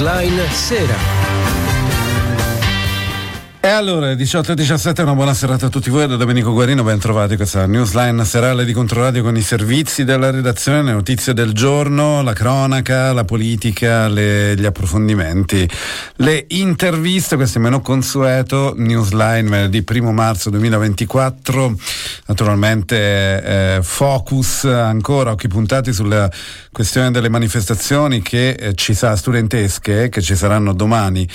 Newsline Sera. E allora, 18 e 17, una buona serata a tutti voi da Domenico Guarino, ben trovati questa newsline serale di Controradio con i servizi della redazione, le notizie del giorno, la cronaca, la politica, le, gli approfondimenti, le interviste, questo è meno consueto, newsline venerdì 1 marzo 2024, naturalmente eh, focus ancora, occhi puntati sulla questione delle manifestazioni che eh, ci sa, studentesche, che ci saranno domani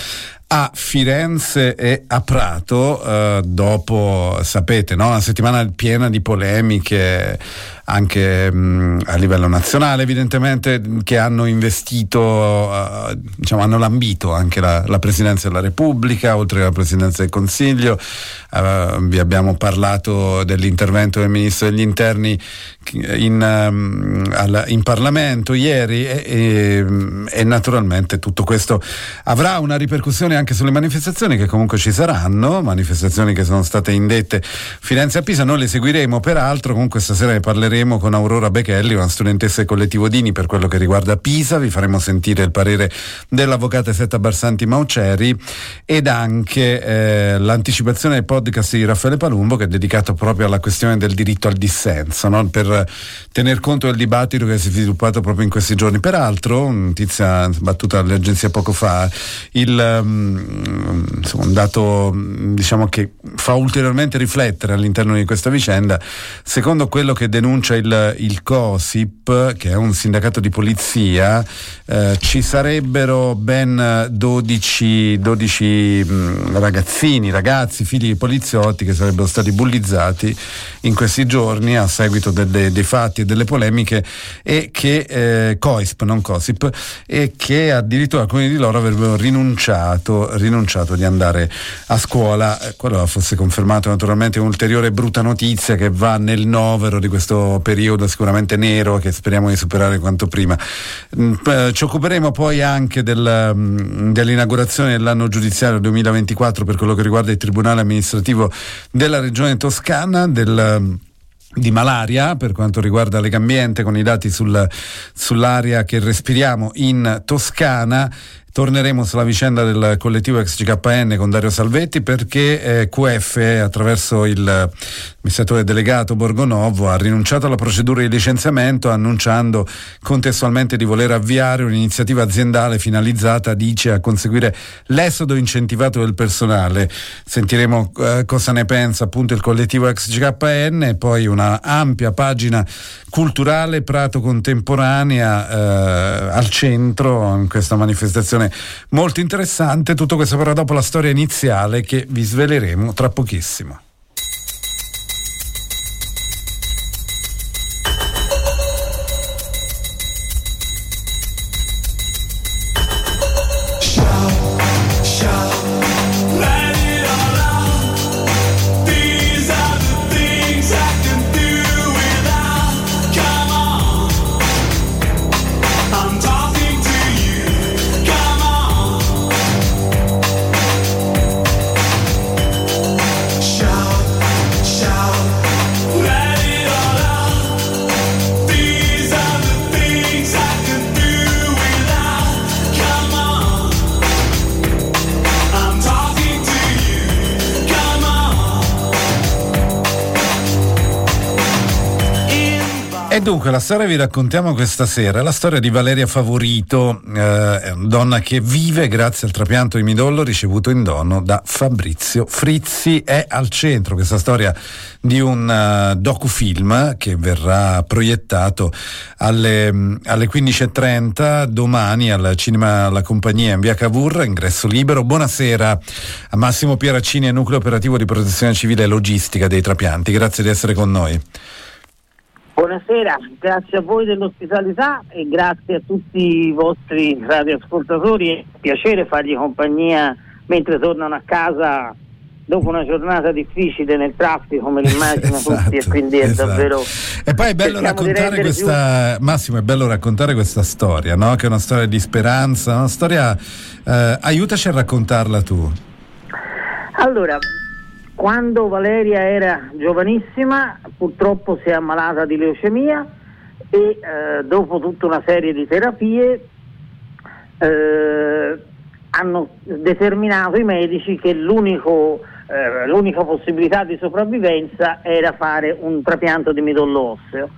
a Firenze e a Prato eh, dopo, sapete, no? una settimana piena di polemiche anche mh, a livello nazionale evidentemente che hanno investito, uh, diciamo, hanno lambito anche la, la, Presidenza della Repubblica, oltre alla Presidenza del Consiglio. Uh, vi abbiamo parlato dell'intervento del Ministro degli Interni in, um, al, in Parlamento ieri e, e, e, naturalmente tutto questo avrà una ripercussione anche sulle manifestazioni che comunque ci saranno, manifestazioni che sono state indette Firenze a Pisa, noi le seguiremo peraltro, comunque stasera ne parleremo parleremo con Aurora Bechelli, una studentessa del collettivo Dini per quello che riguarda Pisa, vi faremo sentire il parere dell'avvocata Setta Barsanti Mauceri ed anche eh, l'anticipazione del podcast di Raffaele Palumbo che è dedicato proprio alla questione del diritto al dissenso, no? per tener conto del dibattito che si è sviluppato proprio in questi giorni. Peraltro, notizia battuta dall'agenzia poco fa, il, um, un dato diciamo, che fa ulteriormente riflettere all'interno di questa vicenda, secondo quello che denuncia denuncia il, il COSIP, che è un sindacato di polizia, eh, ci sarebbero ben 12, 12 mh, ragazzini, ragazzi, figli di poliziotti che sarebbero stati bullizzati in questi giorni a seguito delle, dei fatti e delle polemiche e che eh, COISP, non COSIP, e che addirittura alcuni di loro avrebbero rinunciato, rinunciato di andare a scuola. Eh, quello fosse confermato naturalmente un'ulteriore brutta notizia che va nel novero di questo periodo sicuramente nero che speriamo di superare quanto prima. Mm, ci occuperemo poi anche del, mm, dell'inaugurazione dell'anno giudiziario 2024 per quello che riguarda il Tribunale amministrativo della Regione Toscana, del mm, di malaria per quanto riguarda Legambiente con i dati sul, sull'aria che respiriamo in Toscana Torneremo sulla vicenda del collettivo XGKN con Dario Salvetti perché eh, QF attraverso il amministratore delegato Borgonovo ha rinunciato alla procedura di licenziamento annunciando contestualmente di voler avviare un'iniziativa aziendale finalizzata, dice, a conseguire l'esodo incentivato del personale. Sentiremo eh, cosa ne pensa appunto il collettivo XGKN e poi una ampia pagina culturale Prato contemporanea eh, al centro in questa manifestazione informazione molto interessante. Tutto questo però dopo la storia iniziale che vi sveleremo tra pochissimo. La storia vi raccontiamo questa sera, la storia di Valeria Favorito, eh, donna che vive grazie al trapianto di midollo ricevuto in dono da Fabrizio Frizzi. È al centro questa storia di un uh, docufilm che verrà proiettato alle, alle 15.30 domani al cinema alla compagnia in via Cavour, ingresso libero. Buonasera a Massimo Pieraccini, nucleo operativo di protezione civile e logistica dei trapianti. Grazie di essere con noi. Buonasera, grazie a voi dell'ospitalità e grazie a tutti i vostri radioascoltatori. È un piacere fargli compagnia mentre tornano a casa dopo una giornata difficile nel traffico, me l'immagino esatto, tutti, e quindi è esatto. davvero. E poi è bello raccontare questa. Più... Massimo, è bello raccontare questa storia, no? Che è una storia di speranza, una storia. Eh, aiutaci a raccontarla tu. Allora, quando Valeria era giovanissima purtroppo si è ammalata di leucemia e eh, dopo tutta una serie di terapie eh, hanno determinato i medici che eh, l'unica possibilità di sopravvivenza era fare un trapianto di midollo osseo.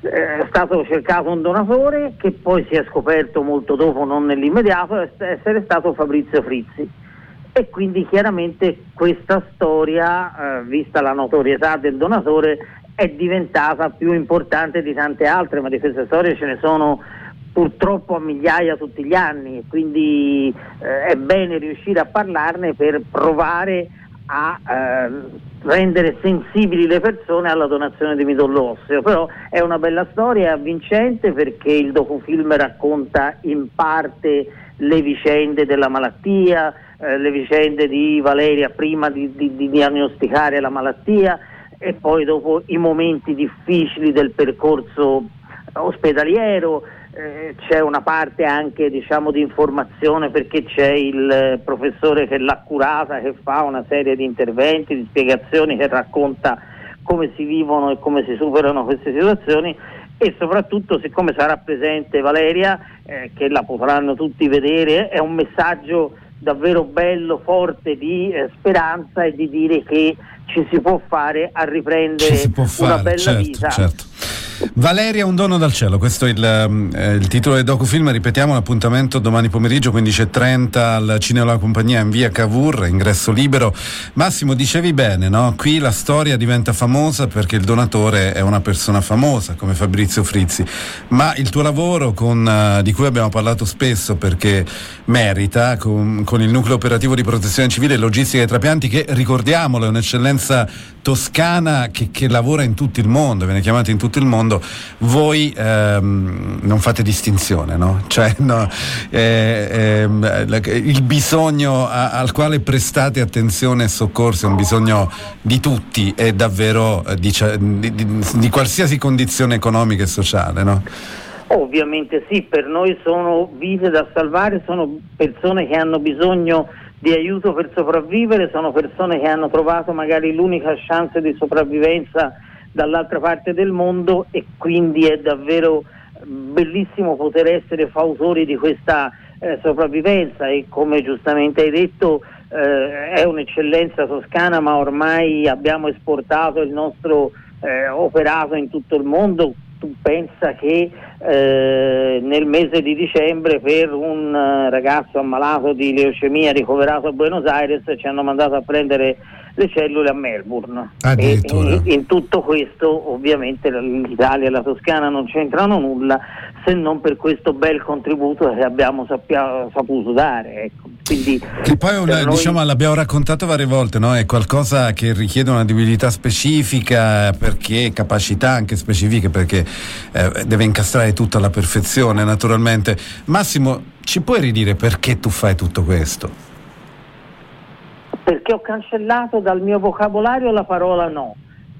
Eh, è stato cercato un donatore che poi si è scoperto molto dopo, non nell'immediato, essere stato Fabrizio Frizzi. E quindi chiaramente questa storia, eh, vista la notorietà del donatore, è diventata più importante di tante altre, ma di queste storie ce ne sono purtroppo a migliaia tutti gli anni, quindi eh, è bene riuscire a parlarne per provare a eh, rendere sensibili le persone alla donazione di midollo osseo, però è una bella storia, è avvincente perché il docufilm racconta in parte le vicende della malattia, eh, le vicende di Valeria prima di, di, di diagnosticare la malattia e poi dopo i momenti difficili del percorso ospedaliero, eh, c'è una parte anche diciamo, di informazione perché c'è il professore che l'ha curata, che fa una serie di interventi, di spiegazioni, che racconta come si vivono e come si superano queste situazioni e soprattutto siccome sarà presente Valeria, eh, che la potranno tutti vedere, è un messaggio davvero bello, forte di eh, speranza e di dire che ci si può fare a riprendere fare, una bella certo, vita. Certo. Valeria, un dono dal cielo, questo è il, eh, il titolo del docufilm, ripetiamo l'appuntamento domani pomeriggio 15.30 al Cinema La Compagnia in via Cavour, ingresso libero. Massimo, dicevi bene, no? qui la storia diventa famosa perché il donatore è una persona famosa come Fabrizio Frizzi, ma il tuo lavoro con, uh, di cui abbiamo parlato spesso perché merita, con, con il nucleo operativo di protezione civile e logistica dei trapianti che ricordiamolo è un'eccellenza toscana che, che lavora in tutto il mondo, viene chiamata in tutto il mondo voi ehm, non fate distinzione, no? Cioè, no, eh, eh, il bisogno a, al quale prestate attenzione e soccorso è un bisogno di tutti e davvero eh, di, di, di, di, qualsiasi condizione economica e sociale, no? Ovviamente sì, per noi sono vite da salvare, sono persone che hanno bisogno di aiuto per sopravvivere, sono persone che hanno trovato magari l'unica chance di sopravvivenza dall'altra parte del mondo e quindi è davvero bellissimo poter essere fautori di questa eh, sopravvivenza e come giustamente hai detto eh, è un'eccellenza toscana ma ormai abbiamo esportato il nostro eh, operato in tutto il mondo tu pensa che eh, nel mese di dicembre per un uh, ragazzo ammalato di leucemia ricoverato a Buenos Aires ci hanno mandato a prendere le cellule a Melbourne. E, in, in tutto questo ovviamente l'Italia e la Toscana non c'entrano nulla se non per questo bel contributo che abbiamo sappia, saputo dare. Ecco. Quindi, che poi una, noi... diciamo, l'abbiamo raccontato varie volte, no? è qualcosa che richiede una debilità specifica, perché capacità anche specifiche, perché eh, deve incastrare tutto alla perfezione naturalmente. Massimo, ci puoi ridire perché tu fai tutto questo? perché ho cancellato dal mio vocabolario la parola no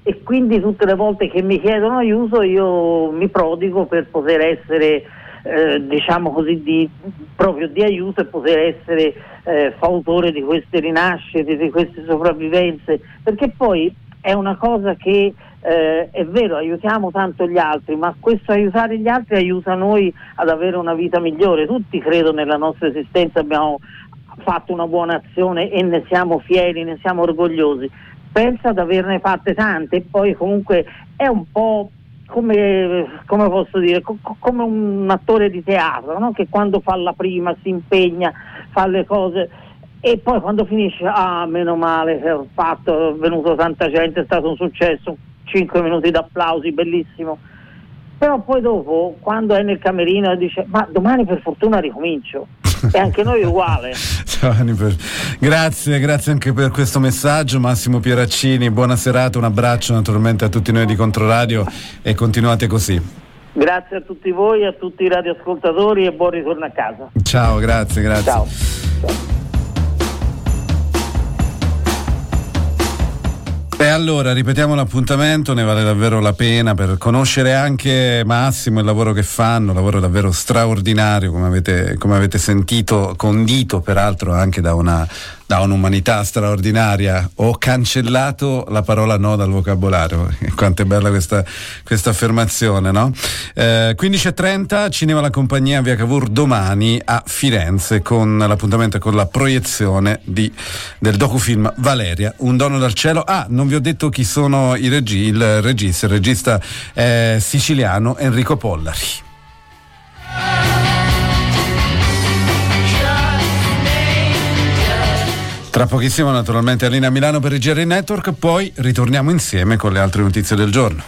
e quindi tutte le volte che mi chiedono aiuto io mi prodigo per poter essere eh, diciamo così di, proprio di aiuto e poter essere eh, fautore di queste rinascite, di queste sopravvivenze, perché poi è una cosa che eh, è vero, aiutiamo tanto gli altri, ma questo aiutare gli altri aiuta noi ad avere una vita migliore. Tutti credo nella nostra esistenza abbiamo fatto una buona azione e ne siamo fieri, ne siamo orgogliosi. Pensa ad averne fatte tante e poi comunque è un po' come, come posso dire, co- come un attore di teatro no? che quando fa la prima si impegna, fa le cose e poi quando finisce, ah meno male che ho fatto, è venuto tanta gente, è stato un successo, 5 minuti d'applausi, bellissimo. Però poi dopo, quando è nel camerino, dice, ma domani per fortuna ricomincio e anche noi uguale. grazie, grazie anche per questo messaggio Massimo Pieraccini, buona serata, un abbraccio naturalmente a tutti noi di Controradio e continuate così. Grazie a tutti voi, a tutti i radioascoltatori e buon ritorno a casa. Ciao, grazie, grazie. Ciao. Ciao. Allora ripetiamo l'appuntamento, ne vale davvero la pena per conoscere anche Massimo il lavoro che fanno, lavoro davvero straordinario come avete, come avete sentito, condito peraltro anche da una da un'umanità straordinaria, ho cancellato la parola no dal vocabolario. Quanto è bella questa, questa affermazione, no? Eh, 15.30, Cinema la compagnia via Cavour domani a Firenze con l'appuntamento con la proiezione di, del docufilm Valeria, Un dono dal cielo. Ah, non vi ho detto chi sono i regi, il regista, il regista è siciliano Enrico Pollari. Tra pochissimo naturalmente a Linea Milano per il GR Network, poi ritorniamo insieme con le altre notizie del giorno.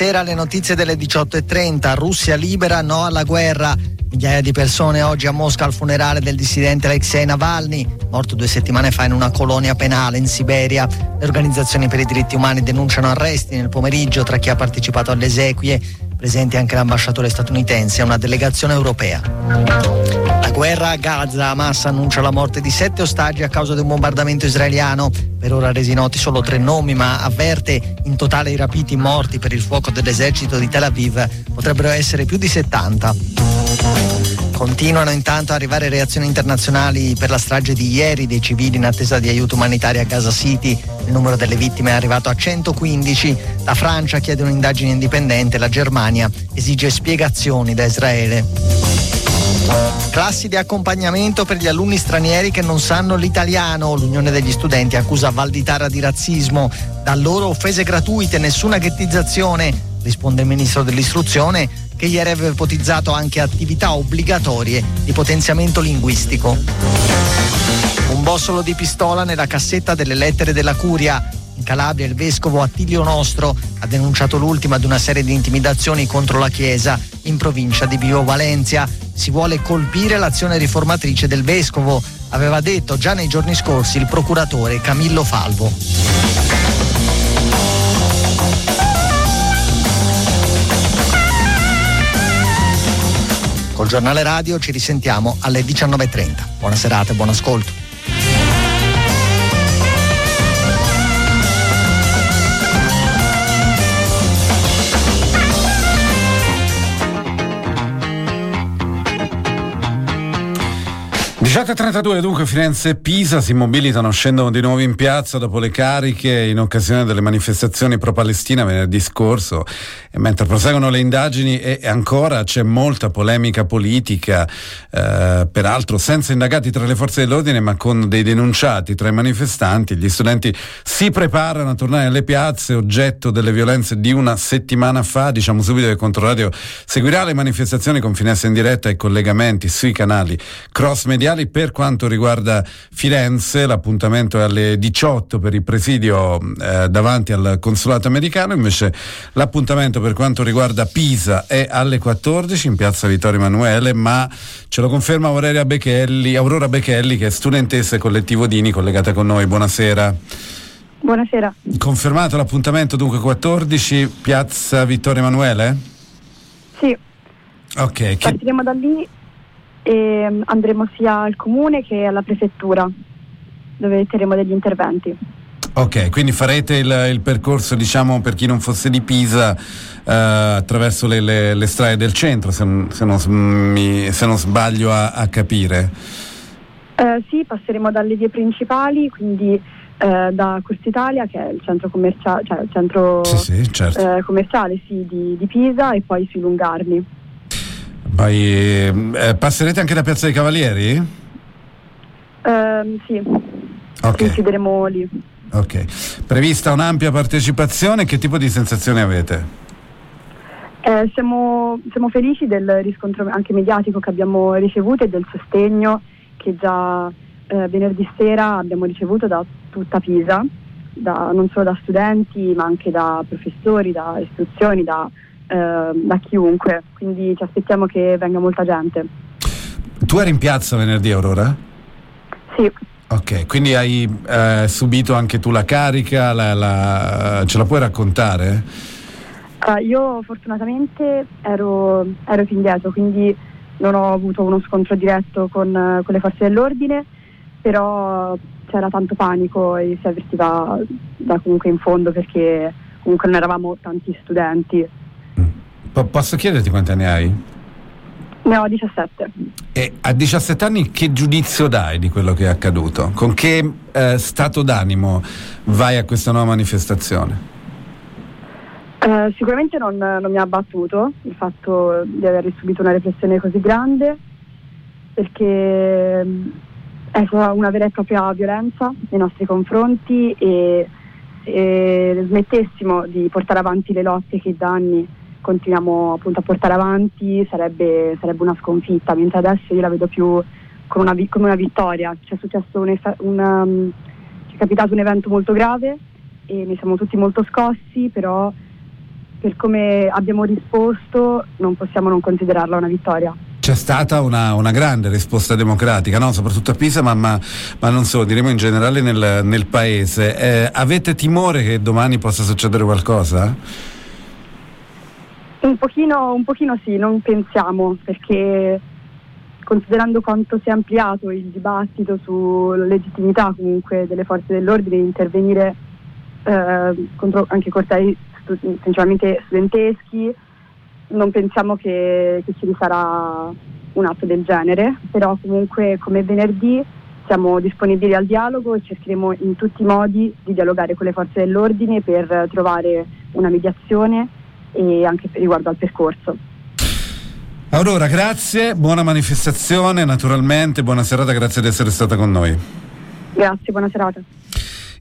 Buonasera, le notizie delle 18.30. Russia libera, no alla guerra. Migliaia di persone oggi a Mosca al funerale del dissidente Alexei Navalny, morto due settimane fa in una colonia penale in Siberia. Le organizzazioni per i diritti umani denunciano arresti nel pomeriggio tra chi ha partecipato alle esequie, presenti anche l'ambasciatore statunitense e una delegazione europea. La guerra a Gaza, Hamas annuncia la morte di sette ostaggi a causa di un bombardamento israeliano. Per ora resi noti solo tre nomi, ma avverte in totale i rapiti morti per il fuoco dell'esercito di Tel Aviv potrebbero essere più di 70. Continuano intanto ad arrivare reazioni internazionali per la strage di ieri dei civili in attesa di aiuto umanitario a Gaza City. Il numero delle vittime è arrivato a 115. La Francia chiede un'indagine indipendente, la Germania esige spiegazioni da Israele. Classi di accompagnamento per gli alunni stranieri che non sanno l'italiano. L'Unione degli Studenti accusa Valditara di razzismo. Da loro offese gratuite, nessuna ghettizzazione, risponde il ministro dell'istruzione che ieri aveva ipotizzato anche attività obbligatorie di potenziamento linguistico. Un bossolo di pistola nella cassetta delle lettere della curia. In Calabria il vescovo Attilio Nostro ha denunciato l'ultima di una serie di intimidazioni contro la Chiesa in provincia di Bio Valencia. Si vuole colpire l'azione riformatrice del vescovo, aveva detto già nei giorni scorsi il procuratore Camillo Falvo. Col giornale radio ci risentiamo alle 19.30. Buona serata e buon ascolto. E 32 dunque Firenze e Pisa si mobilitano, scendono di nuovo in piazza dopo le cariche in occasione delle manifestazioni pro-Palestina venerdì scorso e mentre proseguono le indagini e ancora c'è molta polemica politica, eh, peraltro senza indagati tra le forze dell'ordine ma con dei denunciati tra i manifestanti, gli studenti si preparano a tornare alle piazze, oggetto delle violenze di una settimana fa, diciamo subito che Controradio seguirà le manifestazioni con finestre in diretta e collegamenti sui canali cross mediali. Per quanto riguarda Firenze, l'appuntamento è alle 18 per il presidio eh, davanti al consolato americano, invece l'appuntamento per quanto riguarda Pisa è alle 14 in piazza Vittorio Emanuele, ma ce lo conferma Aurelia Bechelli, Aurora Bechelli che è studentessa e collettivo Dini collegata con noi. Buonasera. Buonasera. Confermato l'appuntamento dunque 14 piazza Vittorio Emanuele? Sì. Ok. Partiremo da lì e andremo sia al comune che alla prefettura dove terremo degli interventi. Ok, quindi farete il, il percorso, diciamo, per chi non fosse di Pisa, eh, attraverso le, le, le, strade del centro, se non, se non, mi, se non sbaglio a, a capire. Eh, sì, passeremo dalle vie principali, quindi eh, da Corsa Italia, che è il centro, commercia- cioè il centro sì, sì, certo. Eh, commerciale sì, di, di Pisa, e poi sui Lungarni. Poi eh, passerete anche da Piazza dei Cavalieri? Uh, sì, okay. lì. Ok, prevista un'ampia partecipazione, che tipo di sensazioni avete? Eh, siamo, siamo, felici del riscontro anche mediatico che abbiamo ricevuto e del sostegno che già eh, venerdì sera abbiamo ricevuto da tutta Pisa, da, non solo da studenti ma anche da professori, da istituzioni, da da chiunque, quindi ci aspettiamo che venga molta gente. Tu eri in piazza venerdì Aurora? Sì. Ok, quindi hai eh, subito anche tu la carica, la, la, ce la puoi raccontare? Uh, io fortunatamente ero, ero più indietro, quindi non ho avuto uno scontro diretto con, con, le forze dell'ordine, però c'era tanto panico e si avvertiva da comunque in fondo perché comunque non eravamo tanti studenti P- posso chiederti quanti anni hai? Ne ho 17. E a 17 anni che giudizio dai di quello che è accaduto? Con che eh, stato d'animo vai a questa nuova manifestazione? Eh, sicuramente non, non, mi ha abbattuto il fatto di aver subito una repressione così grande perché è una vera e propria violenza nei nostri confronti e se smettessimo di portare avanti le lotte che da anni continuiamo appunto a portare avanti sarebbe, sarebbe una sconfitta, mentre adesso io la vedo più una, come una vittoria. C'è successo un, una, um, è capitato un evento molto grave e ne siamo tutti molto scossi, però per come abbiamo risposto non possiamo non considerarla una vittoria. C'è stata una, una grande risposta democratica, no? soprattutto a Pisa, ma, ma, ma, non solo, diremo in generale nel, nel paese. Eh, avete timore che domani possa succedere qualcosa? Un pochino, un pochino sì, non pensiamo, perché considerando quanto si è ampliato il dibattito sulla legittimità comunque delle forze dell'ordine di intervenire eh, contro anche cortei principalmente studenteschi, non pensiamo che, che ci sarà un atto del genere, però comunque come venerdì siamo disponibili al dialogo e cercheremo in tutti i modi di dialogare con le forze dell'ordine per trovare una mediazione e anche riguardo al percorso. Aurora, grazie, buona manifestazione naturalmente, buona serata, grazie di essere stata con noi. Grazie, buona serata.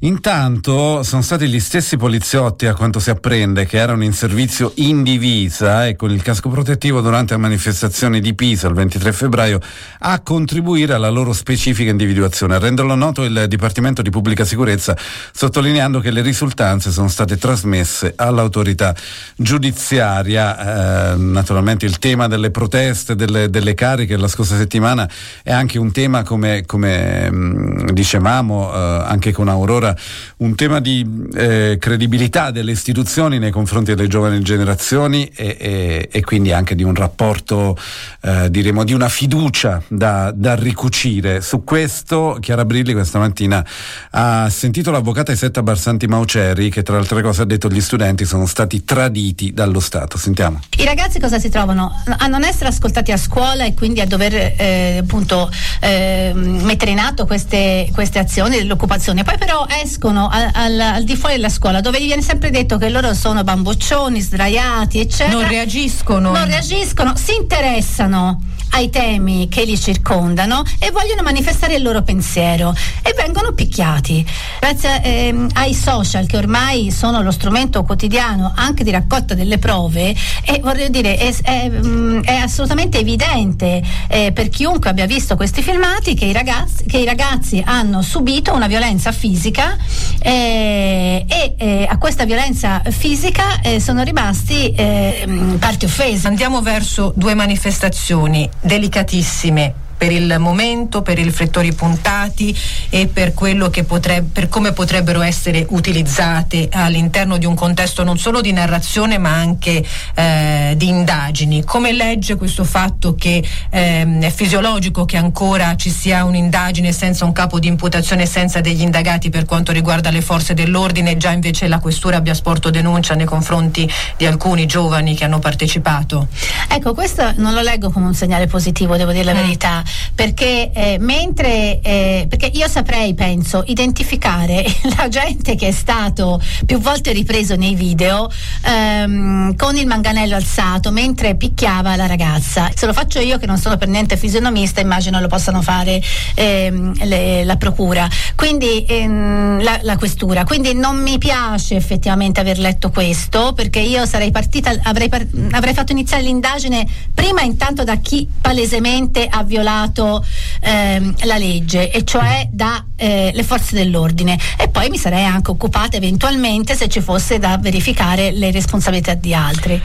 Intanto sono stati gli stessi poliziotti, a quanto si apprende, che erano in servizio in divisa e con il casco protettivo durante la manifestazione di Pisa il 23 febbraio a contribuire alla loro specifica individuazione. A renderlo noto il Dipartimento di Pubblica Sicurezza, sottolineando che le risultanze sono state trasmesse all'autorità giudiziaria. Eh, naturalmente il tema delle proteste, delle, delle, cariche la scorsa settimana è anche un tema, come, come mh, mm, dicevamo, eh, anche con Aurora sembra un tema di eh, credibilità delle istituzioni nei confronti delle giovani generazioni e, e, e quindi anche di un rapporto, eh, diremo, di una fiducia da, da, ricucire. Su questo Chiara Brilli questa mattina ha sentito l'avvocata Isetta Barsanti Mauceri che tra le altre cose ha detto che gli studenti sono stati traditi dallo Stato. Sentiamo. I ragazzi cosa si trovano? A non essere ascoltati a scuola e quindi a dover eh, appunto eh, mettere in atto queste, queste azioni dell'occupazione. Poi però escono al, al, al, di fuori della scuola dove gli viene sempre detto che loro sono bamboccioni, sdraiati, eccetera. Non reagiscono. Non reagiscono, si interessano ai temi che li circondano e vogliono manifestare il loro pensiero e vengono picchiati. Grazie eh, ai social che ormai sono lo strumento quotidiano anche di raccolta delle prove, e voglio dire, è, è, mm, è assolutamente evidente eh, per chiunque abbia visto questi filmati che i ragazzi, che i ragazzi hanno subito una violenza fisica eh, e eh, a questa violenza fisica eh, sono rimasti eh, mm, parti offese. Andiamo verso due manifestazioni delicatissime per il momento, per i riflettori puntati e per, potrebbe, per come potrebbero essere utilizzate all'interno di un contesto non solo di narrazione ma anche eh, di indagini. Come legge questo fatto che eh, è fisiologico che ancora ci sia un'indagine senza un capo di imputazione, senza degli indagati per quanto riguarda le forze dell'ordine, già invece la questura abbia sporto denuncia nei confronti di alcuni giovani che hanno partecipato? Ecco, questo non lo leggo come un segnale positivo, devo dire la mm. verità perché eh, mentre eh, perché io saprei, penso, identificare la gente che è stato più volte ripreso nei video ehm, con il manganello alzato mentre picchiava la ragazza. Se lo faccio io che non sono per niente fisionomista, immagino lo possano fare ehm, le, la procura, quindi ehm, la, la, questura. Quindi non mi piace effettivamente aver letto questo perché io sarei partita, avrei, avrei fatto iniziare l'indagine prima intanto da chi palesemente ha violato violato ehm, la legge, e cioè dalle eh, forze dell'ordine. E poi mi sarei anche occupata eventualmente se ci fosse da verificare le responsabilità di altri.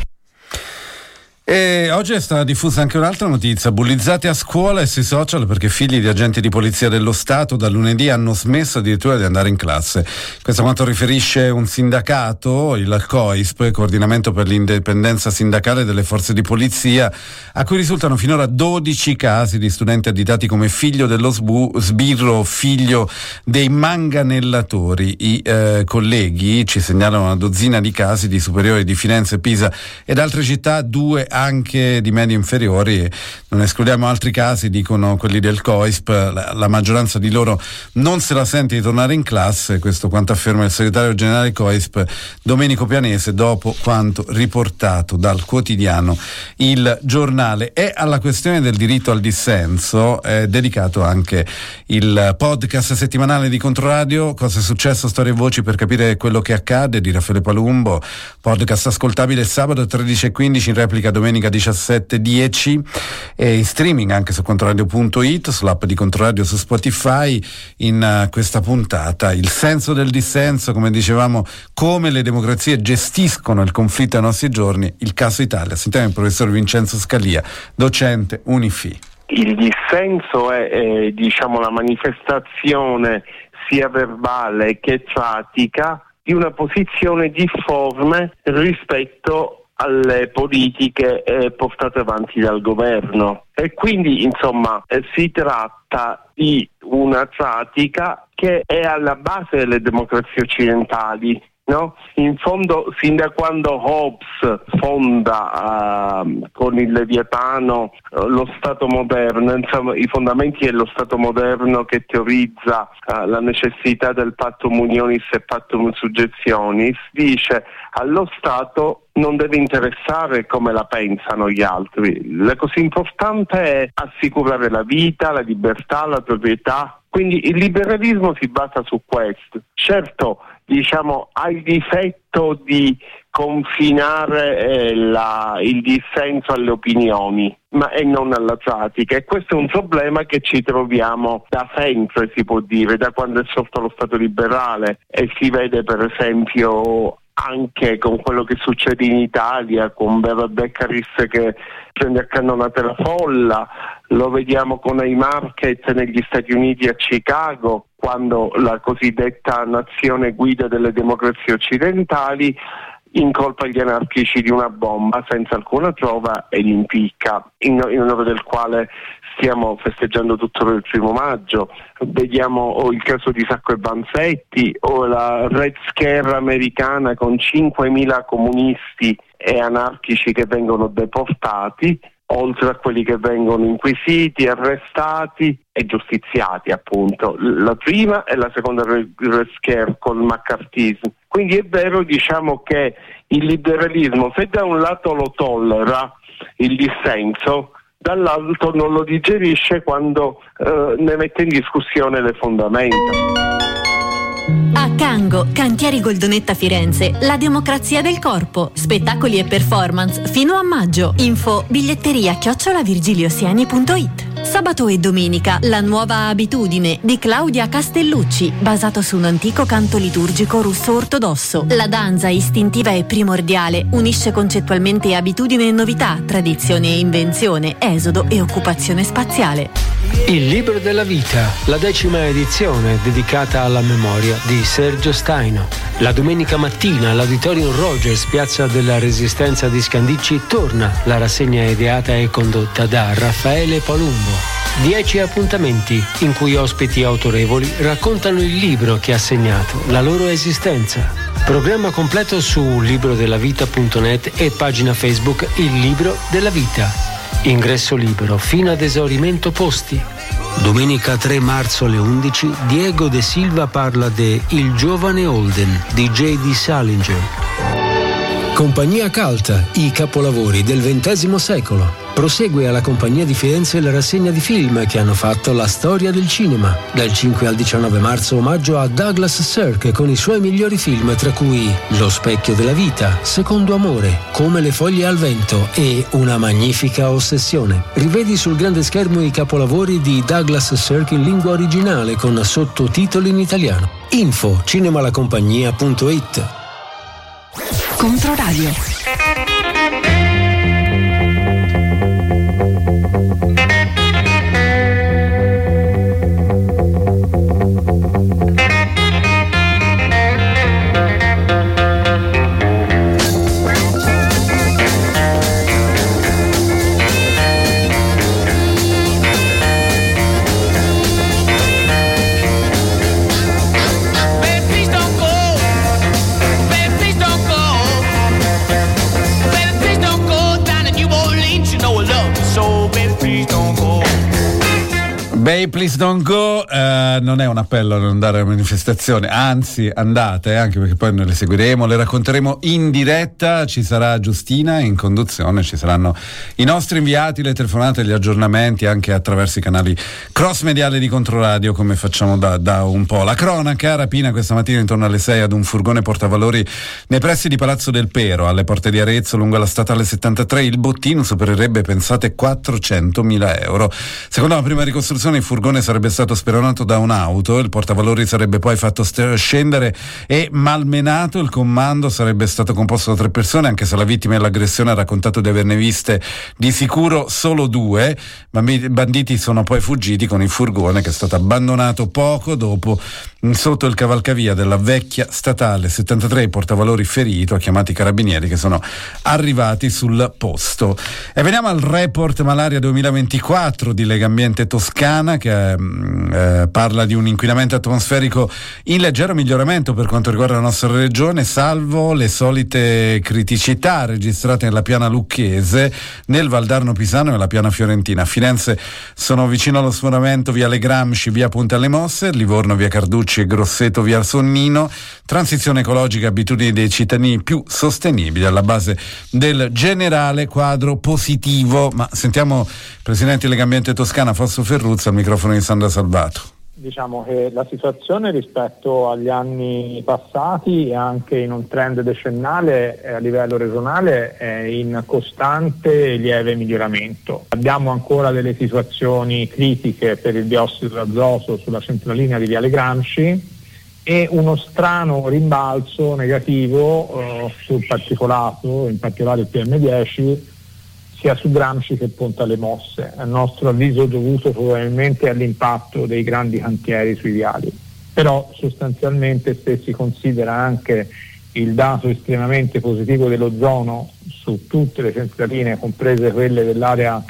E oggi è stata diffusa anche un'altra notizia, bullizzati a scuola e sui social perché figli di agenti di polizia dello Stato da lunedì hanno smesso addirittura di andare in classe. Questo quanto riferisce un sindacato, il COISP, Coordinamento per l'indipendenza sindacale delle forze di polizia, a cui risultano finora 12 casi di studenti additati come figlio dello sbu- sbirro, figlio dei manganellatori. I eh, colleghi ci segnalano una dozzina di casi di superiori di Firenze, Pisa ed altre città, due anche di medie inferiori, non escludiamo altri casi, dicono quelli del COISP, la, la maggioranza di loro non se la sente di tornare in classe, questo quanto afferma il segretario generale COISP Domenico Pianese dopo quanto riportato dal quotidiano Il Giornale. E alla questione del diritto al dissenso è dedicato anche il podcast settimanale di Controradio, Cosa è successo, storie e voci per capire quello che accade di Raffaele Palumbo, podcast ascoltabile sabato 13.15 in replica domenica domenica 17.10 e in streaming anche su controradio.it, sull'app di Controradio su Spotify in uh, questa puntata. Il senso del dissenso, come dicevamo, come le democrazie gestiscono il conflitto ai nostri giorni, il caso Italia. Sentiamo il professor Vincenzo Scalia, docente Unifi. Il dissenso è, è diciamo, la manifestazione sia verbale che pratica di una posizione difforme rispetto alle politiche eh, portate avanti dal governo. E quindi insomma eh, si tratta di una pratica che è alla base delle democrazie occidentali No? In fondo, sin da quando Hobbes fonda uh, con il Leviatano uh, lo Stato moderno, insomma, i fondamenti dello Stato moderno che teorizza uh, la necessità del pattum unionis e pattum suggezionis, dice allo Stato non deve interessare come la pensano gli altri. La cosa importante è assicurare la vita, la libertà, la proprietà. Quindi il liberalismo si basa su questo. Certo, diciamo, ha il difetto di confinare eh, la, il dissenso alle opinioni ma e non alla pratica. E questo è un problema che ci troviamo da sempre si può dire da quando è sorto lo Stato liberale. E si vede per esempio anche con quello che succede in Italia con Beva Beccaris che prende a cannonate la folla lo vediamo con i market negli Stati Uniti a Chicago, quando la cosiddetta nazione guida delle democrazie occidentali incolpa gli anarchici di una bomba senza alcuna prova e li impicca, in, in onore del quale stiamo festeggiando tutto il primo maggio. Vediamo o il caso di Sacco e Banzetti o la Red Scare americana con 5.000 comunisti e anarchici che vengono deportati oltre a quelli che vengono inquisiti, arrestati e giustiziati appunto, la prima e la seconda Red Scare col McCarthyismo. Quindi è vero diciamo che il liberalismo se da un lato lo tollera il dissenso, dall'altro non lo digerisce quando eh, ne mette in discussione le fondamenta. Cango, Cantieri Goldonetta Firenze, la democrazia del corpo, spettacoli e performance fino a maggio. Info biglietteria chiocciolavirgiliosiani.it. Sabato e domenica, la nuova abitudine di Claudia Castellucci, basato su un antico canto liturgico russo ortodosso. La danza istintiva e primordiale unisce concettualmente abitudine e novità, tradizione e invenzione, esodo e occupazione spaziale. Il libro della vita, la decima edizione dedicata alla memoria di Sergio Staino. La domenica mattina all'Auditorium Rogers, piazza della Resistenza di Scandicci, torna la rassegna ideata e condotta da Raffaele Palumbo. Dieci appuntamenti in cui ospiti autorevoli raccontano il libro che ha segnato la loro esistenza. Programma completo su librodellavita.net e pagina Facebook Il Libro della Vita. Ingresso libero fino ad esaurimento posti. Domenica 3 marzo alle 11 Diego De Silva parla de Il giovane Holden di J.D. Salinger. Compagnia Calta, i capolavori del XX secolo. Prosegue alla Compagnia di Firenze la rassegna di film che hanno fatto la storia del cinema. Dal 5 al 19 marzo omaggio a Douglas Sirk con i suoi migliori film tra cui Lo specchio della vita, Secondo amore, Come le foglie al vento e Una magnifica ossessione. Rivedi sul grande schermo i capolavori di Douglas Sirk in lingua originale con sottotitoli in italiano. Info cinemalacompagnia.it Controradio. Bay Please Don't Go eh, non è un appello a non andare alla manifestazione, anzi andate, anche perché poi noi le seguiremo, le racconteremo in diretta, ci sarà Giustina in conduzione, ci saranno i nostri inviati, le telefonate, gli aggiornamenti anche attraverso i canali cross mediali di Controradio come facciamo da, da un po'. La cronaca, rapina questa mattina intorno alle 6 ad un furgone portavalori nei pressi di Palazzo del Pero, alle porte di Arezzo, lungo la statale 73, il bottino supererebbe, pensate, 400.000 euro. Secondo la prima ricostruzione il furgone sarebbe stato speronato da un'auto, il portavalori sarebbe poi fatto scendere e malmenato, il comando sarebbe stato composto da tre persone, anche se la vittima dell'aggressione ha raccontato di averne viste di sicuro solo due, ma i banditi sono poi fuggiti con il furgone che è stato abbandonato poco dopo sotto il cavalcavia della vecchia statale 73 portavalori ferito, chiamati carabinieri che sono arrivati sul posto. E veniamo al report malaria 2024 di Legambiente Toscana che mm, eh, parla di un inquinamento atmosferico in leggero miglioramento per quanto riguarda la nostra regione, salvo le solite criticità registrate nella piana lucchese, nel Valdarno Pisano e nella piana fiorentina. A Firenze sono vicino allo sforamento via Le Gramsci, via Punta alle Mosse, Livorno via Carducci Ricci e Grosseto via Sonnino, transizione ecologica, abitudini dei cittadini più sostenibili alla base del generale quadro positivo. Ma sentiamo Presidente Legambiente Toscana Fosso Ferruzza al microfono di Sandra Salvato. Diciamo che la situazione rispetto agli anni passati e anche in un trend decennale a livello regionale è in costante e lieve miglioramento. Abbiamo ancora delle situazioni critiche per il diossido d'azoto sulla centralina di Viale Gramsci e uno strano rimbalzo negativo eh, sul particolato, in particolare il PM10, sia su Gramsci che Ponta Le Mosse, a nostro avviso dovuto probabilmente all'impatto dei grandi cantieri sui viali. Però sostanzialmente se si considera anche il dato estremamente positivo dell'ozono su tutte le centraline, comprese quelle dell'area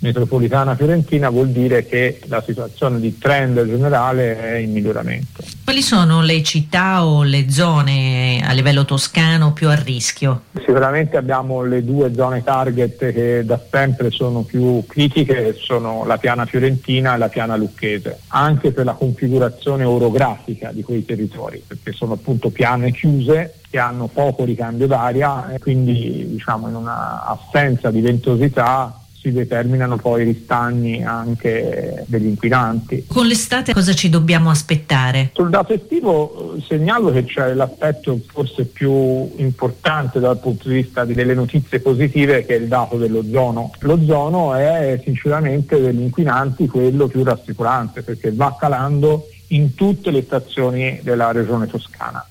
metropolitana fiorentina vuol dire che la situazione di trend generale è in miglioramento. Quali sono le città o le zone a livello toscano più a rischio? Sicuramente abbiamo le due zone target che da sempre sono più critiche, sono la piana fiorentina e la piana lucchese, anche per la configurazione orografica di quei territori, perché sono appunto piane chiuse che hanno poco ricambio d'aria e quindi diciamo in una assenza di ventosità si determinano poi ristagni anche degli inquinanti. Con l'estate cosa ci dobbiamo aspettare? Sul dato estivo eh, segnalo che c'è l'aspetto forse più importante dal punto di vista delle notizie positive che è il dato dell'ozono. L'ozono è sinceramente degli inquinanti quello più rassicurante perché va calando in tutte le stazioni della regione toscana.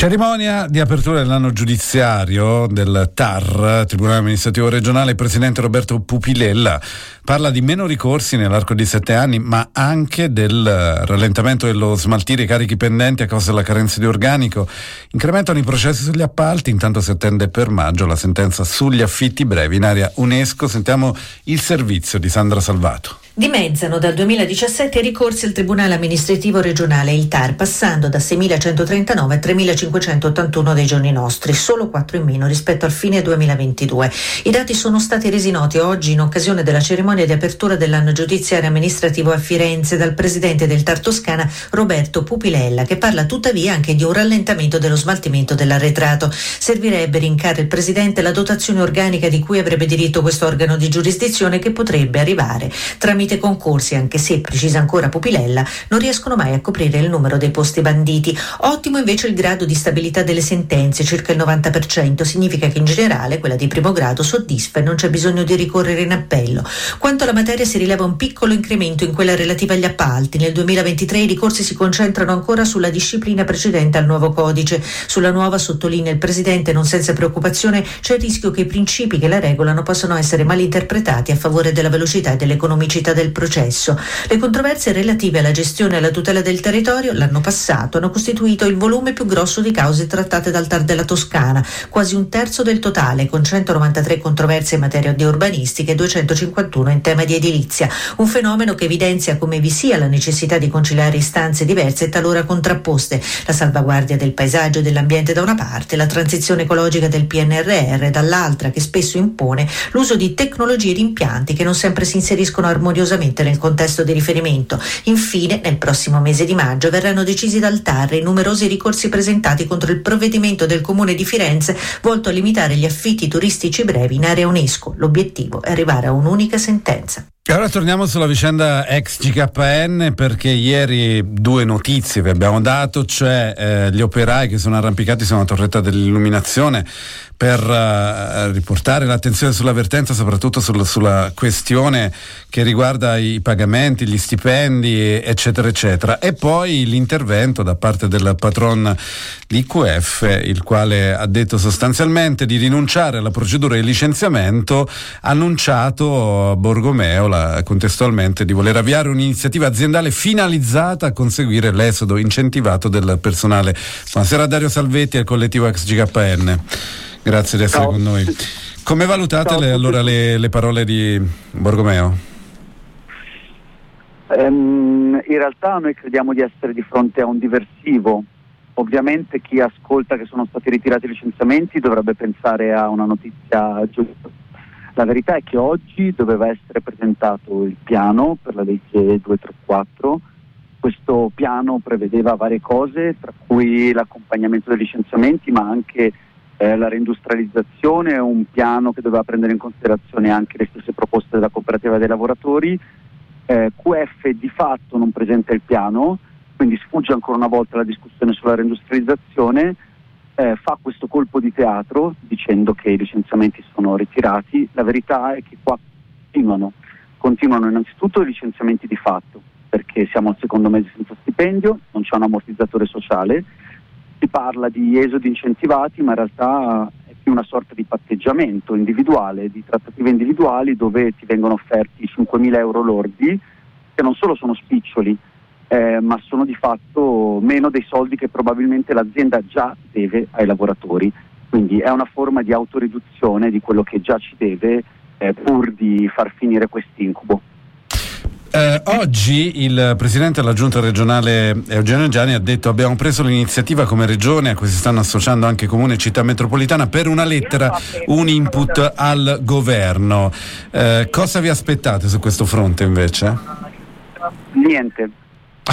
Cerimonia di apertura dell'anno giudiziario del TAR, Tribunale Amministrativo Regionale, il presidente Roberto Pupilella parla di meno ricorsi nell'arco di sette anni, ma anche del rallentamento dello smaltire i carichi pendenti a causa della carenza di organico. Incrementano i processi sugli appalti, intanto si attende per maggio la sentenza sugli affitti brevi in area UNESCO. Sentiamo il servizio di Sandra Salvato. Dimezzano dal 2017 i ricorsi al Tribunale amministrativo regionale, il TAR, passando da 6.139 a 3.581 dei giorni nostri, solo 4 in meno rispetto al fine 2022. I dati sono stati resi noti oggi in occasione della cerimonia di apertura dell'anno giudiziario amministrativo a Firenze dal presidente del TAR Toscana Roberto Pupilella, che parla tuttavia anche di un rallentamento dello smaltimento dell'arretrato. Servirebbe, rincare il presidente, la dotazione organica di cui avrebbe diritto questo organo di giurisdizione che potrebbe arrivare tramite tramite concorsi, anche se, precisa ancora Pupilella, non riescono mai a coprire il numero dei posti banditi. Ottimo invece il grado di stabilità delle sentenze, circa il 90%, significa che in generale quella di primo grado soddisfa e non c'è bisogno di ricorrere in appello. Quanto alla materia si rileva un piccolo incremento in quella relativa agli appalti. Nel 2023 i ricorsi si concentrano ancora sulla disciplina precedente al nuovo codice. Sulla nuova, sottolinea il Presidente, non senza preoccupazione, c'è il rischio che i principi che la regolano possano essere malinterpretati a favore della velocità e dell'economicità del processo. Le controversie relative alla gestione e alla tutela del territorio l'anno passato hanno costituito il volume più grosso di cause trattate dal TAR della Toscana, quasi un terzo del totale, con 193 controversie in materia di urbanistica e 251 in tema di edilizia, un fenomeno che evidenzia come vi sia la necessità di conciliare istanze diverse e talora contrapposte, la salvaguardia del paesaggio e dell'ambiente da una parte, la transizione ecologica del PNRR dall'altra, che spesso impone l'uso di tecnologie ed impianti che non sempre si inseriscono armoniosamente armoniosamente nel contesto di riferimento. Infine, nel prossimo mese di maggio verranno decisi dal TAR i numerosi ricorsi presentati contro il provvedimento del Comune di Firenze volto a limitare gli affitti turistici brevi in area UNESCO. L'obiettivo è arrivare a un'unica sentenza. Ora torniamo sulla vicenda ex GKN perché ieri due notizie vi abbiamo dato, cioè eh, gli operai che sono arrampicati su una torretta dell'illuminazione per uh, riportare l'attenzione sull'avvertenza, soprattutto sul, sulla questione che riguarda i pagamenti, gli stipendi, eccetera, eccetera. E poi l'intervento da parte del patron l'IQF, il quale ha detto sostanzialmente di rinunciare alla procedura di licenziamento, annunciato a Borgomeo la, contestualmente di voler avviare un'iniziativa aziendale finalizzata a conseguire l'esodo incentivato del personale. Buonasera Dario Salvetti al collettivo ex GKN. Grazie di essere Ciao. con noi. Come valutate le, allora le, le, parole di Borgomeo? Um, in realtà noi crediamo di essere di fronte a un diversivo. Ovviamente chi ascolta che sono stati ritirati i licenziamenti dovrebbe pensare a una notizia giusta. La verità è che oggi doveva essere presentato il piano per la legge 234. Questo piano prevedeva varie cose, tra cui l'accompagnamento dei licenziamenti, ma anche eh, la reindustrializzazione un piano che doveva prendere in considerazione anche le stesse proposte della cooperativa dei lavoratori. Eh, QF di fatto non presenta il piano, quindi sfugge ancora una volta la discussione sulla reindustrializzazione, eh, fa questo colpo di teatro dicendo che i licenziamenti sono ritirati. La verità è che qua continuano, continuano innanzitutto i licenziamenti di fatto, perché siamo al secondo mese senza stipendio, non c'è un ammortizzatore sociale si parla di esodi incentivati, ma in realtà è più una sorta di patteggiamento individuale, di trattative individuali dove ti vengono offerti 5.000 euro lordi, che non solo sono spiccioli, eh, ma sono di fatto meno dei soldi che probabilmente l'azienda già deve ai lavoratori. Quindi è una forma di autoriduzione di quello che già ci deve eh, pur di far finire quest'incubo. Eh, oggi il presidente della giunta regionale Eugenio Gianni ha detto abbiamo preso l'iniziativa come regione a cui si stanno associando anche comune e città metropolitana per una lettera, un input al governo. Eh, cosa vi aspettate su questo fronte invece? Niente,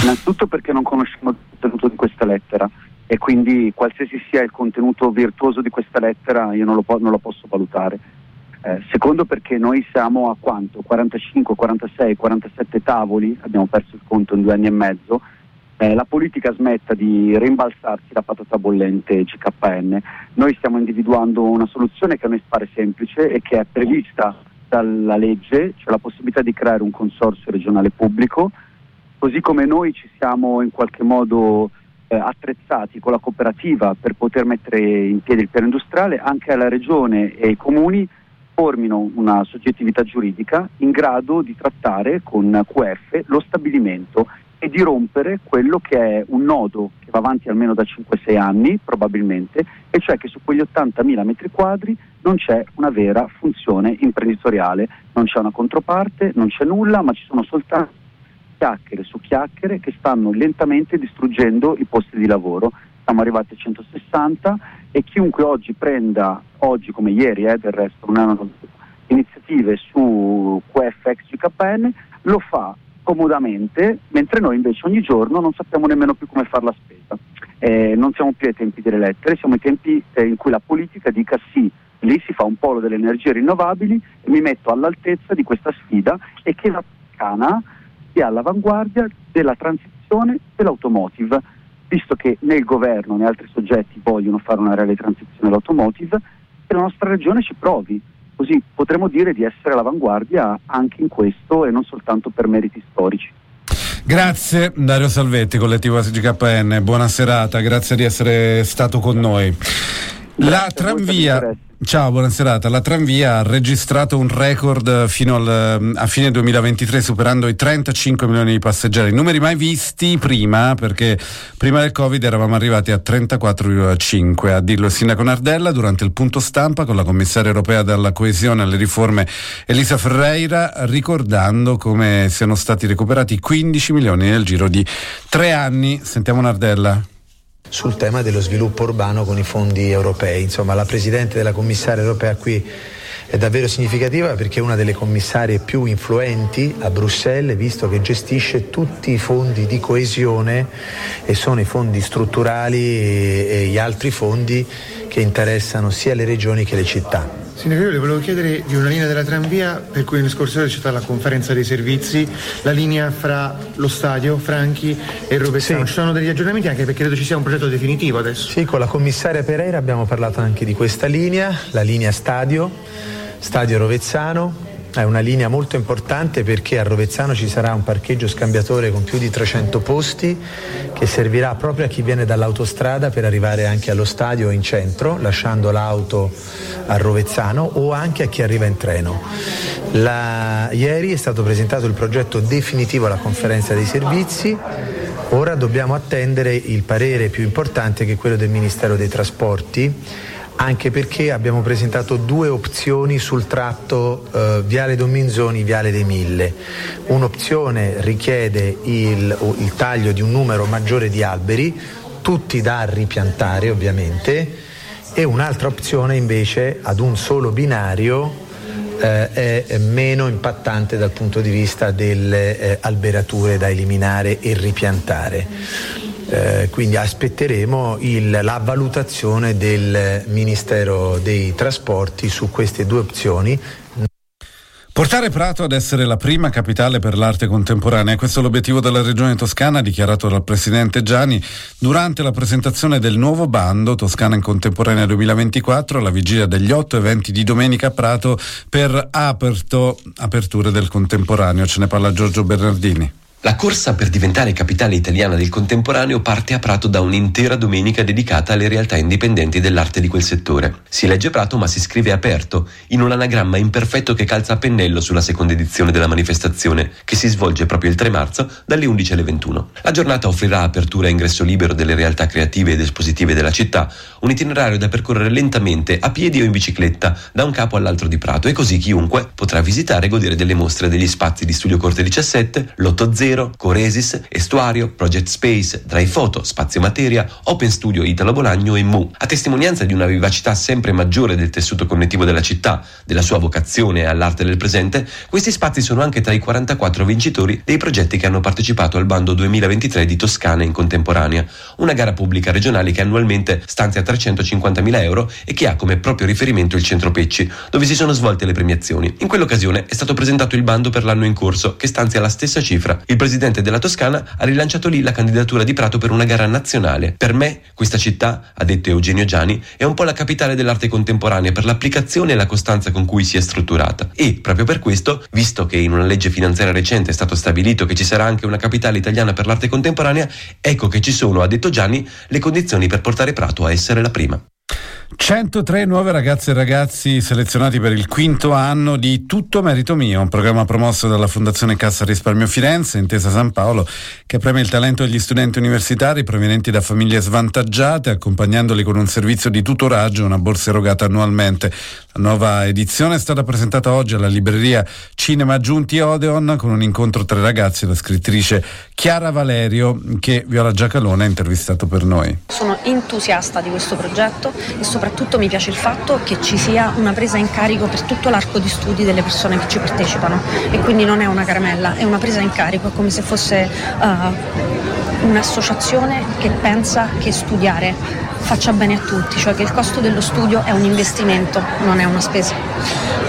innanzitutto perché non conosciamo il contenuto di questa lettera e quindi qualsiasi sia il contenuto virtuoso di questa lettera io non lo, po- non lo posso valutare. Eh, secondo perché noi siamo a quanto? 45, 46, 47 tavoli, abbiamo perso il conto in due anni e mezzo. Eh, la politica smetta di rimbalzarsi la patata bollente GKN. Noi stiamo individuando una soluzione che a noi pare semplice e che è prevista dalla legge, cioè la possibilità di creare un consorzio regionale pubblico, così come noi ci siamo in qualche modo eh, attrezzati con la cooperativa per poter mettere in piedi il piano industriale, anche alla regione e ai comuni formino una soggettività giuridica in grado di trattare con QF lo stabilimento e di rompere quello che è un nodo che va avanti almeno da 5-6 anni probabilmente, e cioè che su quegli 80.000 metri quadri non c'è una vera funzione imprenditoriale, non c'è una controparte, non c'è nulla, ma ci sono soltanto chiacchiere su chiacchiere che stanno lentamente distruggendo i posti di lavoro. Siamo arrivati a 160 e chiunque oggi prenda, oggi come ieri eh, del resto, erano iniziative su QFX GKN, lo fa comodamente, mentre noi invece ogni giorno non sappiamo nemmeno più come fare la spesa. Eh, non siamo più ai tempi delle lettere, siamo ai tempi eh, in cui la politica dica sì, lì si fa un polo delle energie rinnovabili e mi metto all'altezza di questa sfida e che la Toscana sia all'avanguardia della transizione dell'automotive visto che né il governo né altri soggetti vogliono fare una reale transizione all'automotive, che la nostra regione ci provi. Così potremo dire di essere all'avanguardia anche in questo e non soltanto per meriti storici. Grazie Dario Salvetti, collettivo SGKN, buona serata, grazie di essere stato con noi. La tranvia Ciao, buona serata. La tranvia ha registrato un record fino al, a fine 2023 superando i 35 milioni di passeggeri, numeri mai visti prima perché prima del Covid eravamo arrivati a 34,5. A dirlo il sindaco Nardella durante il punto stampa con la commissaria europea della coesione alle riforme Elisa Ferreira ricordando come siano stati recuperati 15 milioni nel giro di tre anni. Sentiamo Nardella sul tema dello sviluppo urbano con i fondi europei. Insomma, la Presidente della Commissaria europea qui è davvero significativa perché è una delle commissarie più influenti a Bruxelles, visto che gestisce tutti i fondi di coesione e sono i fondi strutturali e gli altri fondi che interessano sia le regioni che le città. Signor le volevo chiedere di una linea della tranvia per cui nel scorso ore c'è stata la conferenza dei servizi, la linea fra lo stadio, Franchi e Rovezzano. Sì. Ci sono degli aggiornamenti anche perché credo ci sia un progetto definitivo adesso. Sì, con la commissaria Pereira abbiamo parlato anche di questa linea, la linea stadio, stadio Rovezzano, è una linea molto importante perché a Rovezzano ci sarà un parcheggio scambiatore con più di 300 posti che servirà proprio a chi viene dall'autostrada per arrivare anche allo stadio in centro, lasciando l'auto a Rovezzano o anche a chi arriva in treno. La... Ieri è stato presentato il progetto definitivo alla conferenza dei servizi. Ora dobbiamo attendere il parere più importante che è quello del Ministero dei Trasporti anche perché abbiamo presentato due opzioni sul tratto eh, Viale Dominzoni, Viale dei Mille. Un'opzione richiede il, il taglio di un numero maggiore di alberi, tutti da ripiantare ovviamente, e un'altra opzione invece ad un solo binario eh, è meno impattante dal punto di vista delle eh, alberature da eliminare e ripiantare. Eh, quindi aspetteremo il, la valutazione del Ministero dei Trasporti su queste due opzioni. Portare Prato ad essere la prima capitale per l'arte contemporanea, questo è l'obiettivo della Regione Toscana dichiarato dal Presidente Gianni durante la presentazione del nuovo bando Toscana in Contemporanea 2024 alla vigilia degli otto eventi di domenica a Prato per aperto, aperture del contemporaneo. Ce ne parla Giorgio Bernardini. La corsa per diventare capitale italiana del contemporaneo parte a Prato da un'intera domenica dedicata alle realtà indipendenti dell'arte di quel settore. Si legge Prato ma si scrive aperto, in un anagramma imperfetto che calza a pennello sulla seconda edizione della manifestazione, che si svolge proprio il 3 marzo dalle 11 alle 21. La giornata offrirà apertura a ingresso libero delle realtà creative ed espositive della città, un itinerario da percorrere lentamente, a piedi o in bicicletta, da un capo all'altro di Prato e così chiunque potrà visitare e godere delle mostre degli spazi di Studio Corte 17, Lotto Zero, Coresis, Estuario, Project Space, Dry Photo, Spazio Materia, Open Studio Italo Bolagno e Mu. A testimonianza di una vivacità sempre maggiore del tessuto connettivo della città, della sua vocazione all'arte del presente, questi spazi sono anche tra i 44 vincitori dei progetti che hanno partecipato al bando 2023 di Toscana in contemporanea, una gara pubblica regionale che annualmente stanzia 350.000 euro e che ha come proprio riferimento il centro Pecci, dove si sono svolte le premiazioni. In quell'occasione è stato presentato il bando per l'anno in corso, che stanzia la stessa cifra. Il presidente della Toscana ha rilanciato lì la candidatura di Prato per una gara nazionale. Per me, questa città, ha detto Eugenio Giani, è un po' la capitale dell'arte contemporanea per l'applicazione e la costanza con cui si è strutturata. E, proprio per questo, visto che in una legge finanziaria recente è stato stabilito che ci sarà anche una capitale italiana per l'arte contemporanea, ecco che ci sono, ha detto Gianni, le condizioni per portare Prato a essere la prima. 103 nuove ragazze e ragazzi selezionati per il quinto anno di Tutto Merito Mio, un programma promosso dalla Fondazione Cassa Risparmio Firenze, Intesa San Paolo, che premia il talento degli studenti universitari provenienti da famiglie svantaggiate, accompagnandoli con un servizio di tutoraggio e una borsa erogata annualmente. La nuova edizione è stata presentata oggi alla libreria Cinema Giunti Odeon con un incontro tra i ragazzi e la scrittrice Chiara Valerio, che Viola Giacalone ha intervistato per noi. Sono entusiasta di questo progetto e soprattutto mi piace il fatto che ci sia una presa in carico per tutto l'arco di studi delle persone che ci partecipano e quindi non è una caramella, è una presa in carico, è come se fosse uh, un'associazione che pensa che studiare faccia bene a tutti, cioè che il costo dello studio è un investimento, non è una spesa.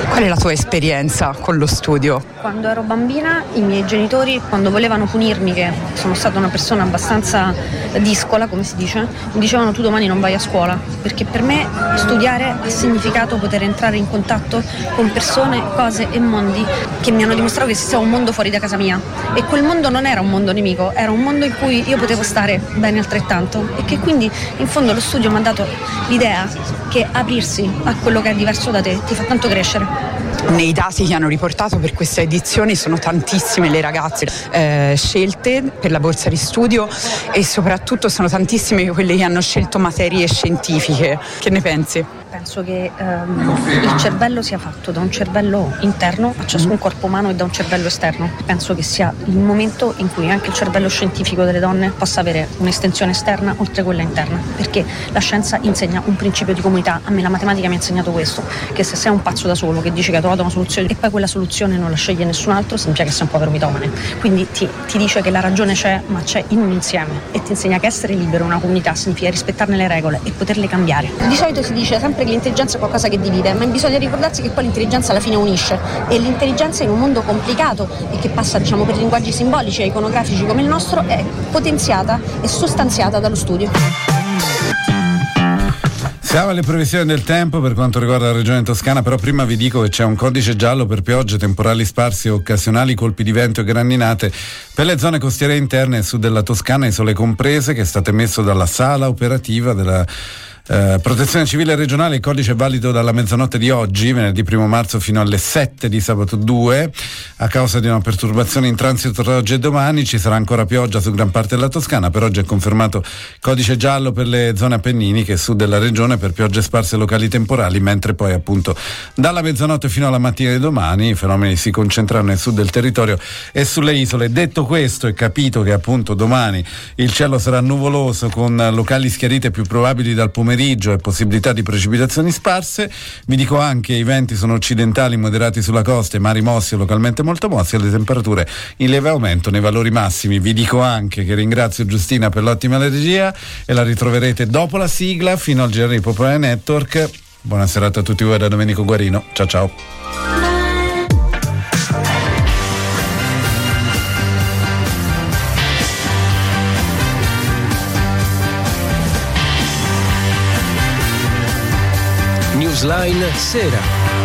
Qual è la tua esperienza con lo studio? Quando ero bambina i miei genitori, quando volevano punirmi, che sono stata una persona abbastanza discola, come si dice, mi dicevano tu domani non vai a scuola, perché per me studiare ha significato poter entrare in contatto con persone, cose e mondi che mi hanno dimostrato che esisteva un mondo fuori da casa mia. E quel mondo non era un mondo nemico, era un mondo in cui io potevo stare bene altrettanto e che quindi in fondo lo studio mi ha dato l'idea che aprirsi a quello che è diverso da te ti fa tanto crescere. Nei dati che hanno riportato per questa edizione sono tantissime le ragazze eh, scelte per la borsa di studio e soprattutto sono tantissime quelle che hanno scelto materie scientifiche. Che ne pensi? Penso che ehm, il cervello sia fatto da un cervello interno a ciascun mm-hmm. corpo umano e da un cervello esterno. Penso che sia il momento in cui anche il cervello scientifico delle donne possa avere un'estensione esterna oltre quella interna, perché la scienza insegna un principio di comunità. A me la matematica mi ha insegnato questo, che se sei un pazzo da solo che dice che ha trovato una soluzione e poi quella soluzione non la sceglie nessun altro, significa che sei un povero mitomane. Quindi ti, ti dice che la ragione c'è, ma c'è in un insieme e ti insegna che essere libero in una comunità significa rispettarne le regole e poterle cambiare. Di solito si dice sempre che l'intelligenza è qualcosa che divide, ma bisogna ricordarsi che poi l'intelligenza alla fine unisce e l'intelligenza in un mondo complicato e che passa diciamo, per linguaggi simbolici e iconografici come il nostro è potenziata e sostanziata dallo studio. Siamo alle previsioni del tempo per quanto riguarda la regione toscana, però prima vi dico che c'è un codice giallo per piogge, temporali sparsi e occasionali colpi di vento e grandinate per le zone costiere interne e sud della Toscana, isole comprese, che è stato emesso dalla sala operativa della eh, protezione civile regionale, il codice è valido dalla mezzanotte di oggi, venerdì 1 marzo, fino alle 7 di sabato 2. A causa di una perturbazione in transito tra oggi e domani ci sarà ancora pioggia su gran parte della Toscana. Per oggi è confermato codice giallo per le zone appenniniche sud della regione per piogge sparse locali temporali, mentre poi appunto dalla mezzanotte fino alla mattina di domani i fenomeni si concentreranno nel sud del territorio e sulle isole. Detto questo e capito che appunto domani il cielo sarà nuvoloso con locali schiarite più probabili dal pomeriggio pomeriggio e possibilità di precipitazioni sparse. Vi dico anche che i venti sono occidentali moderati sulla costa e mari mossi e localmente molto mossi e le temperature in lieve aumento nei valori massimi. Vi dico anche che ringrazio Giustina per l'ottima regia e la ritroverete dopo la sigla fino al GR Popolare Network. Buona serata a tutti voi da Domenico Guarino. Ciao ciao. Newsline Sera.